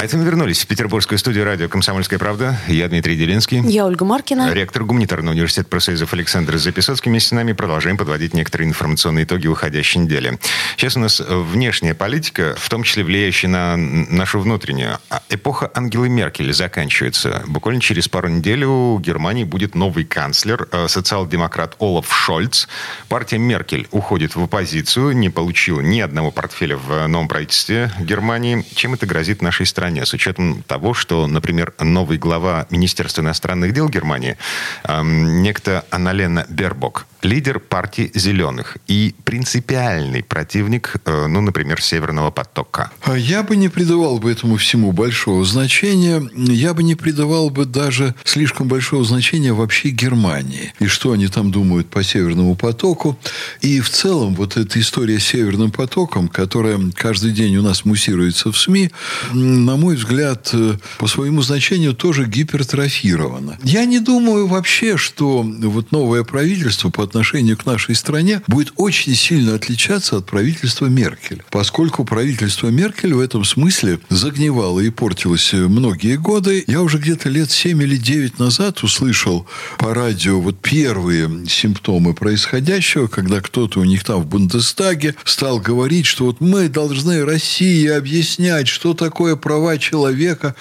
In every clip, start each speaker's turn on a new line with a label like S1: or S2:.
S1: А это мы вернулись в петербургскую студию радио «Комсомольская правда». Я Дмитрий Делинский.
S2: Я Ольга Маркина.
S1: Ректор гуманитарного университета профсоюзов Александр Записоцкий. Вместе с нами продолжаем подводить некоторые информационные итоги уходящей недели. Сейчас у нас внешняя политика, в том числе влияющая на нашу внутреннюю. А эпоха Ангелы Меркель заканчивается. Буквально через пару недель у Германии будет новый канцлер, э, социал-демократ Олаф Шольц. Партия Меркель уходит в оппозицию, не получила ни одного портфеля в новом правительстве Германии. Чем это грозит нашей стране? Стране, с учетом того, что, например, новый глава Министерства иностранных дел Германии, э, некто Аналена Бербок, лидер партии «Зеленых» и принципиальный противник, э, ну, например, «Северного потока».
S3: А я бы не придавал бы этому всему большого значения. Я бы не придавал бы даже слишком большого значения вообще Германии. И что они там думают по «Северному потоку». И в целом вот эта история с «Северным потоком», которая каждый день у нас муссируется в СМИ, на мой взгляд, э, по своему значению тоже гипертрофирована. Я не думаю вообще, что вот новое правительство по отношению к нашей стране будет очень сильно отличаться от правительства Меркель. Поскольку правительство Меркель в этом смысле загнивало и портилось многие годы, я уже где-то лет 7 или 9 назад услышал по радио вот первые симптомы происходящего, когда кто-то у них там в Бундестаге стал говорить, что вот мы должны России объяснять, что такое права человека.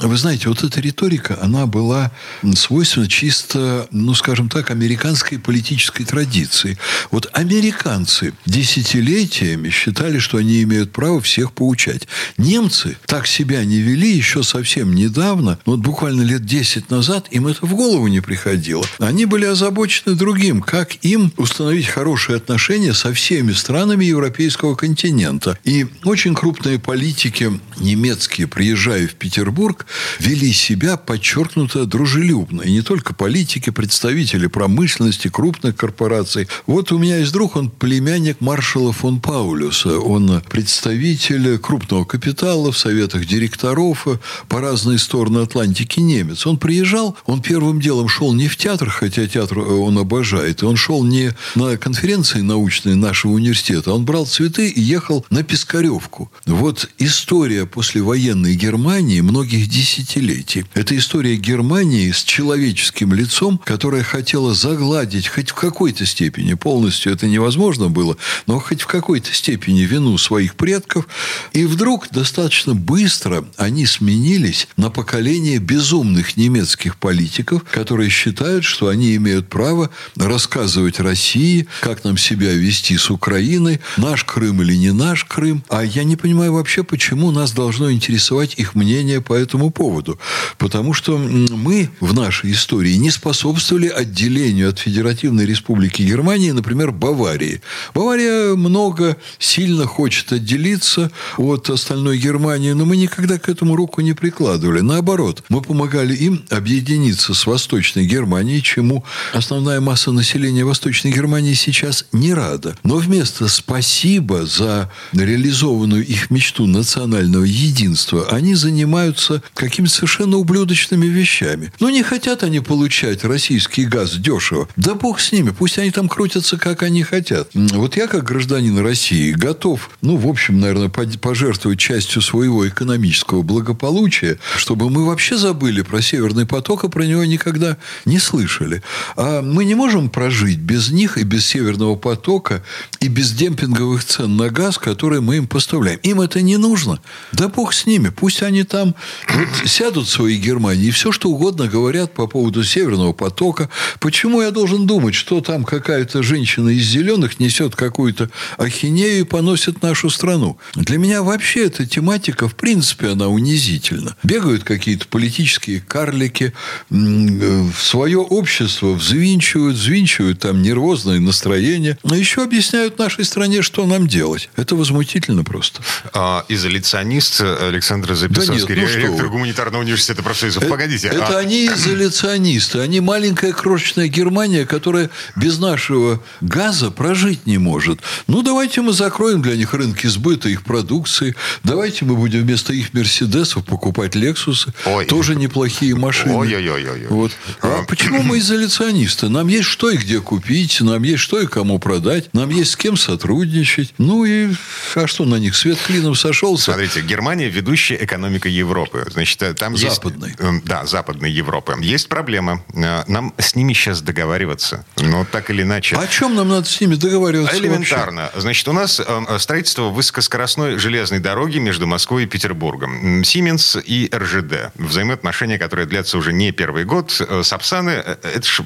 S3: Вы знаете, вот эта риторика, она была свойственна чисто, ну, скажем так, американской политической политической традиции. Вот американцы десятилетиями считали, что они имеют право всех поучать. Немцы так себя не вели еще совсем недавно, ну, вот буквально лет 10 назад, им это в голову не приходило. Они были озабочены другим, как им установить хорошие отношения со всеми странами европейского континента. И очень крупные политики немецкие, приезжая в Петербург, вели себя подчеркнуто дружелюбно. И не только политики, представители промышленности, крупных корпораций. Вот у меня есть друг, он племянник маршала фон Паулюса. Он представитель крупного капитала в советах директоров по разные стороны Атлантики немец. Он приезжал, он первым делом шел не в театр, хотя театр он обожает. Он шел не на конференции научные нашего университета, он брал цветы и ехал на Пискаревку. Вот история послевоенной Германии многих десятилетий. Это история Германии с человеческим лицом, которая хотела загладить хоть в какой-то степени, полностью это невозможно было, но хоть в какой-то степени вину своих предков. И вдруг достаточно быстро они сменились на поколение безумных немецких политиков, которые считают, что они имеют право рассказывать России, как нам себя вести с Украиной, наш Крым или не наш Крым. А я не понимаю вообще, почему нас должно интересовать их мнение по этому поводу. Потому что мы в нашей истории не способствовали отделению от Федеративной Республики Республики Германии, например, Баварии. Бавария много сильно хочет отделиться от остальной Германии, но мы никогда к этому руку не прикладывали. Наоборот, мы помогали им объединиться с Восточной Германией, чему основная масса населения Восточной Германии сейчас не рада. Но вместо «спасибо за реализованную их мечту национального единства», они занимаются какими-то совершенно ублюдочными вещами. Но не хотят они получать российский газ дешево. Да бог с ними, Пусть они там крутятся, как они хотят. Вот я, как гражданин России, готов, ну, в общем, наверное, пожертвовать частью своего экономического благополучия, чтобы мы вообще забыли про Северный поток, и про него никогда не слышали. А мы не можем прожить без них и без Северного потока, и без демпинговых цен на газ, которые мы им поставляем. Им это не нужно. Да бог с ними. Пусть они там вот сядут в своей Германии и все, что угодно говорят по поводу Северного потока. Почему я должен думать, что там какая-то женщина из зеленых несет какую-то ахинею и поносит нашу страну. Для меня вообще эта тематика, в принципе, она унизительна. Бегают какие-то политические карлики, в свое общество взвинчивают, взвинчивают там нервозное настроение, а еще объясняют нашей стране, что нам делать. Это возмутительно просто.
S1: А, изоляционист Александр Записовский, да нет, ну ректор гуманитарного университета профсоюзов.
S3: Это,
S1: Погодите.
S3: Это а... они изоляционисты. Они маленькая крошечная Германия, которая без нашего газа прожить не может. Ну, давайте мы закроем для них рынки сбыта их продукции. Давайте мы будем вместо их Мерседесов покупать Лексусы. Ой. Тоже неплохие машины.
S1: Ой-ой-ой.
S3: Вот. А почему мы изоляционисты? Нам есть что и где купить, нам есть что и кому продать, нам есть с кем сотрудничать. Ну и а что на них? Свет клином сошелся.
S1: Смотрите, Германия ведущая экономика Европы. Значит, э, там
S3: западной.
S1: есть... Эм, да, западной Европы. Есть проблема. Э, нам с ними сейчас договариваться. Но так или иначе...
S3: О чем нам надо с ними договариваться
S1: Элементарно.
S3: Вообще?
S1: Значит, у нас э, строительство высокоскоростной железной дороги между Москвой и Петербургом. Сименс и РЖД. Взаимоотношения, которые длятся уже не первый год. Сапсаны, это ж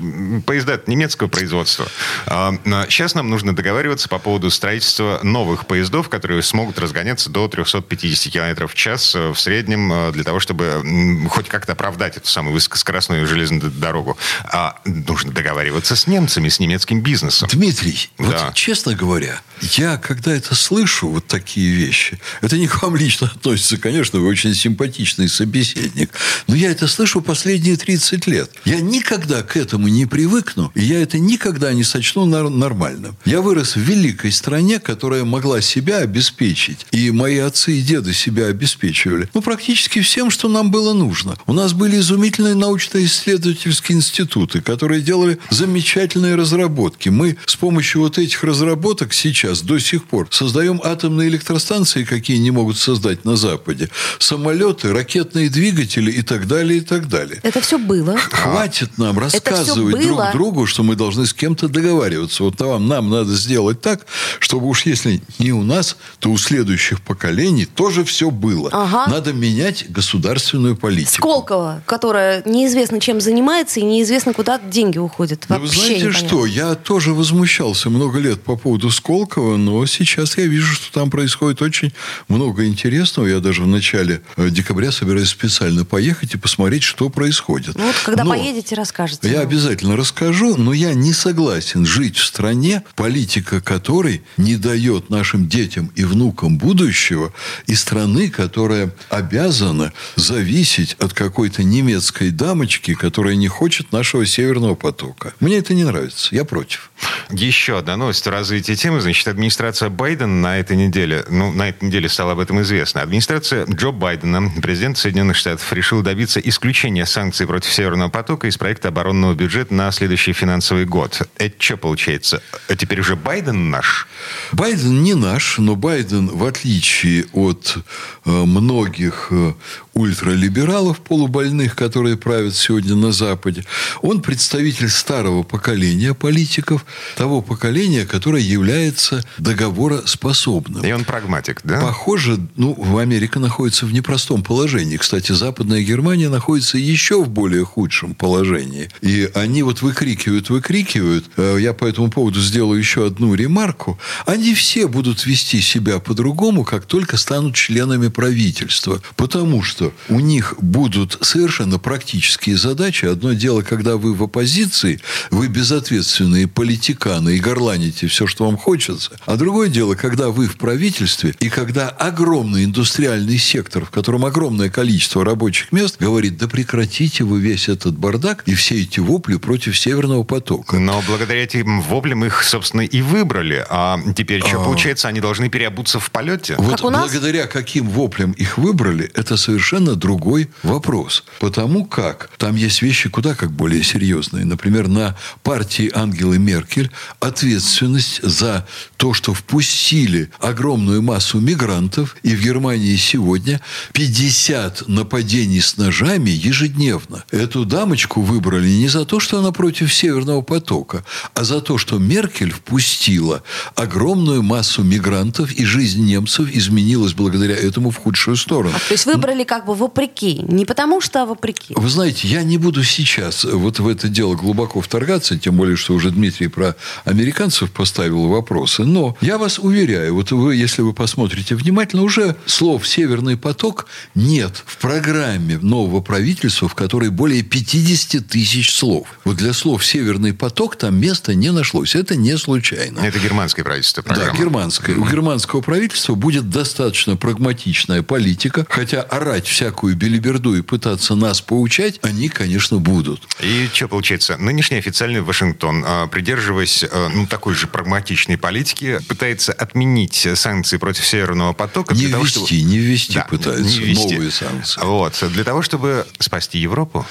S1: поезда немецкого производства. Сейчас нам нужно договариваться по поводу строительства новых поездов, которые смогут разгоняться до 350 км в час э, в среднем э, для того, чтобы хоть как-то оправдать эту самую высокоскоростную железную дорогу. А нужно договариваться с немцами, с немецким бизнесом.
S3: Дмитрий, да. вот честно говоря, я когда это слышу, вот такие вещи, это не к вам лично относится, конечно, вы очень симпатичный собеседник, но я это слышу последние 30 лет. Я никогда к этому не привыкну, и я это никогда не сочту нормальным. Я вырос в великой стране, которая могла себя обеспечить. И мои отцы и деды себя обеспечивали. Ну, практически всем, что нам было нужно. У нас были изумительные научно-исследовательские институты, которые делали замечательные разработки. Мы с помощью вот этих разработок сейчас до сих пор создаем атомные электростанции, какие не могут создать на Западе, самолеты, ракетные двигатели и так далее, и так далее.
S2: Это все было.
S3: Хватит нам рассказывать друг другу, что мы должны с кем-то договариваться. Вот вам, нам надо сделать так, чтобы уж если не у нас, то у следующих поколений тоже все было. Ага. Надо менять государственную политику.
S2: Сколково, которая неизвестно чем занимается и неизвестно куда деньги уходят.
S3: Вообще вы знаете непонятно. что, я тоже возмущался много лет по поводу Сколково, но сейчас я вижу, что там происходит очень много интересного. Я даже в начале э, декабря собираюсь специально поехать и посмотреть, что происходит.
S2: Ну, вот когда но поедете, расскажете.
S3: Я обязательно расскажу, но я не согласен жить в стране, политика которой не дает нашим детям и внукам будущего, и страны, которая обязана зависеть от какой-то немецкой дамочки, которая не хочет нашего Северного потока. Мне это не нравится. Я против.
S1: Еще одна новость о развитии темы. Значит, администрация Байдена на этой неделе, ну, на этой неделе стало об этом известно. Администрация Джо Байдена, президент Соединенных Штатов, решил добиться исключения санкций против Северного потока из проекта оборонного бюджета на следующий финансовый год. Это что получается? А теперь уже Байден наш?
S3: Байден не наш, но Байден, в отличие от э, многих э, ультралибералов полубольных, которые правят сегодня на Западе, он представитель старого поколения политиков, того поколения, которое является договороспособным.
S1: И он прагматик, да?
S3: Похоже, ну, Америка находится в непростом положении. Кстати, Западная Германия находится еще в более худшем положении. И они вот выкрикивают, выкрикивают. Э, я по этому поводу сделаю еще одну ремарку. Они все будут вести себя по-другому, как только станут членами правительства. Потому что что у них будут совершенно практические задачи. Одно дело, когда вы в оппозиции, вы безответственные политиканы и горланите все, что вам хочется. А другое дело, когда вы в правительстве, и когда огромный индустриальный сектор, в котором огромное количество рабочих мест, говорит, да прекратите вы весь этот бардак и все эти вопли против Северного потока.
S1: Но благодаря этим воплям их, собственно, и выбрали. А теперь что, а... получается, они должны переобуться в полете?
S3: Вот благодаря каким воплям их выбрали, это совершенно совершенно другой вопрос. Потому как там есть вещи куда как более серьезные. Например, на партии Ангелы Меркель ответственность за то, что впустили огромную массу мигрантов, и в Германии сегодня 50 нападений с ножами ежедневно. Эту дамочку выбрали не за то, что она против Северного потока, а за то, что Меркель впустила огромную массу мигрантов, и жизнь немцев изменилась благодаря этому в худшую сторону. А,
S2: то есть выбрали как бы вопреки. Не потому что, а вопреки.
S3: Вы знаете, я не буду сейчас вот в это дело глубоко вторгаться, тем более, что уже Дмитрий про американцев поставил вопросы. Но я вас уверяю, вот вы, если вы посмотрите внимательно, уже слов «Северный поток» нет в программе нового правительства, в которой более 50 тысяч слов. Вот для слов «Северный поток» там места не нашлось. Это не случайно.
S1: Это германское правительство программа.
S3: Да, германское. У германского правительства будет достаточно прагматичная политика, хотя орать всякую белиберду и пытаться нас поучать, они, конечно, будут.
S1: И что получается? Нынешний официальный Вашингтон, а, придерживаясь а, ну, такой же прагматичной политики, пытается отменить санкции против Северного потока.
S3: Не ввести, чтобы... не ввести да, пытается
S1: не ввести.
S3: новые санкции.
S1: Вот. Для того, чтобы спасти Европу?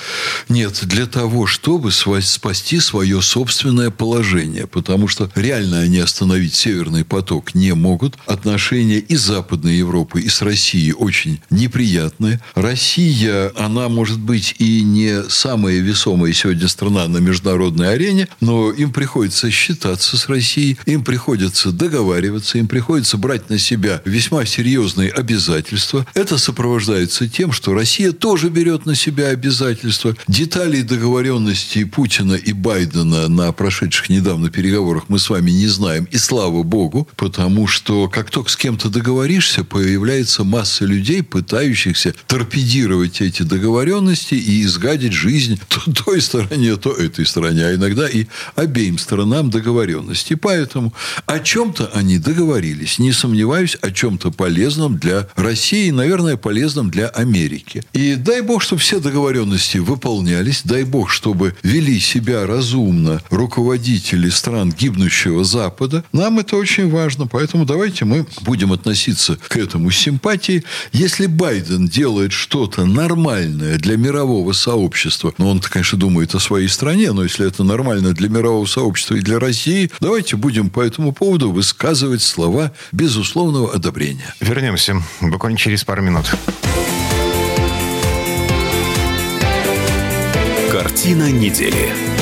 S3: Нет, для того, чтобы спасти свое собственное положение. Потому что реально они остановить Северный поток не могут. Отношения и Западной Европы, и с Россией очень неприятные. Россия, она может быть и не самая весомая сегодня страна на международной арене, но им приходится считаться с Россией, им приходится договариваться, им приходится брать на себя весьма серьезные обязательства. Это сопровождается тем, что Россия тоже берет на себя обязательства. Деталей договоренности Путина и Байдена на прошедших недавно переговорах мы с вами не знаем. И слава богу, потому что как только с кем-то договоришься, появляется масса людей, пытающихся торпедировать эти договоренности и изгадить жизнь то той стороне, то этой стороне, а иногда и обеим сторонам договоренности. Поэтому о чем-то они договорились. Не сомневаюсь, о чем-то полезном для России, наверное, полезном для Америки. И дай бог, чтобы все договоренности выполнялись, дай бог, чтобы вели себя разумно руководители стран гибнущего Запада. Нам это очень важно, поэтому давайте мы будем относиться к этому с симпатией. Если Байден делает что-то нормальное для мирового сообщества, ну, он, конечно, думает о своей стране, но если это нормально для мирового сообщества и для России, давайте будем по этому поводу высказывать слова безусловного одобрения.
S1: Вернемся буквально через пару минут.
S4: Картина недели.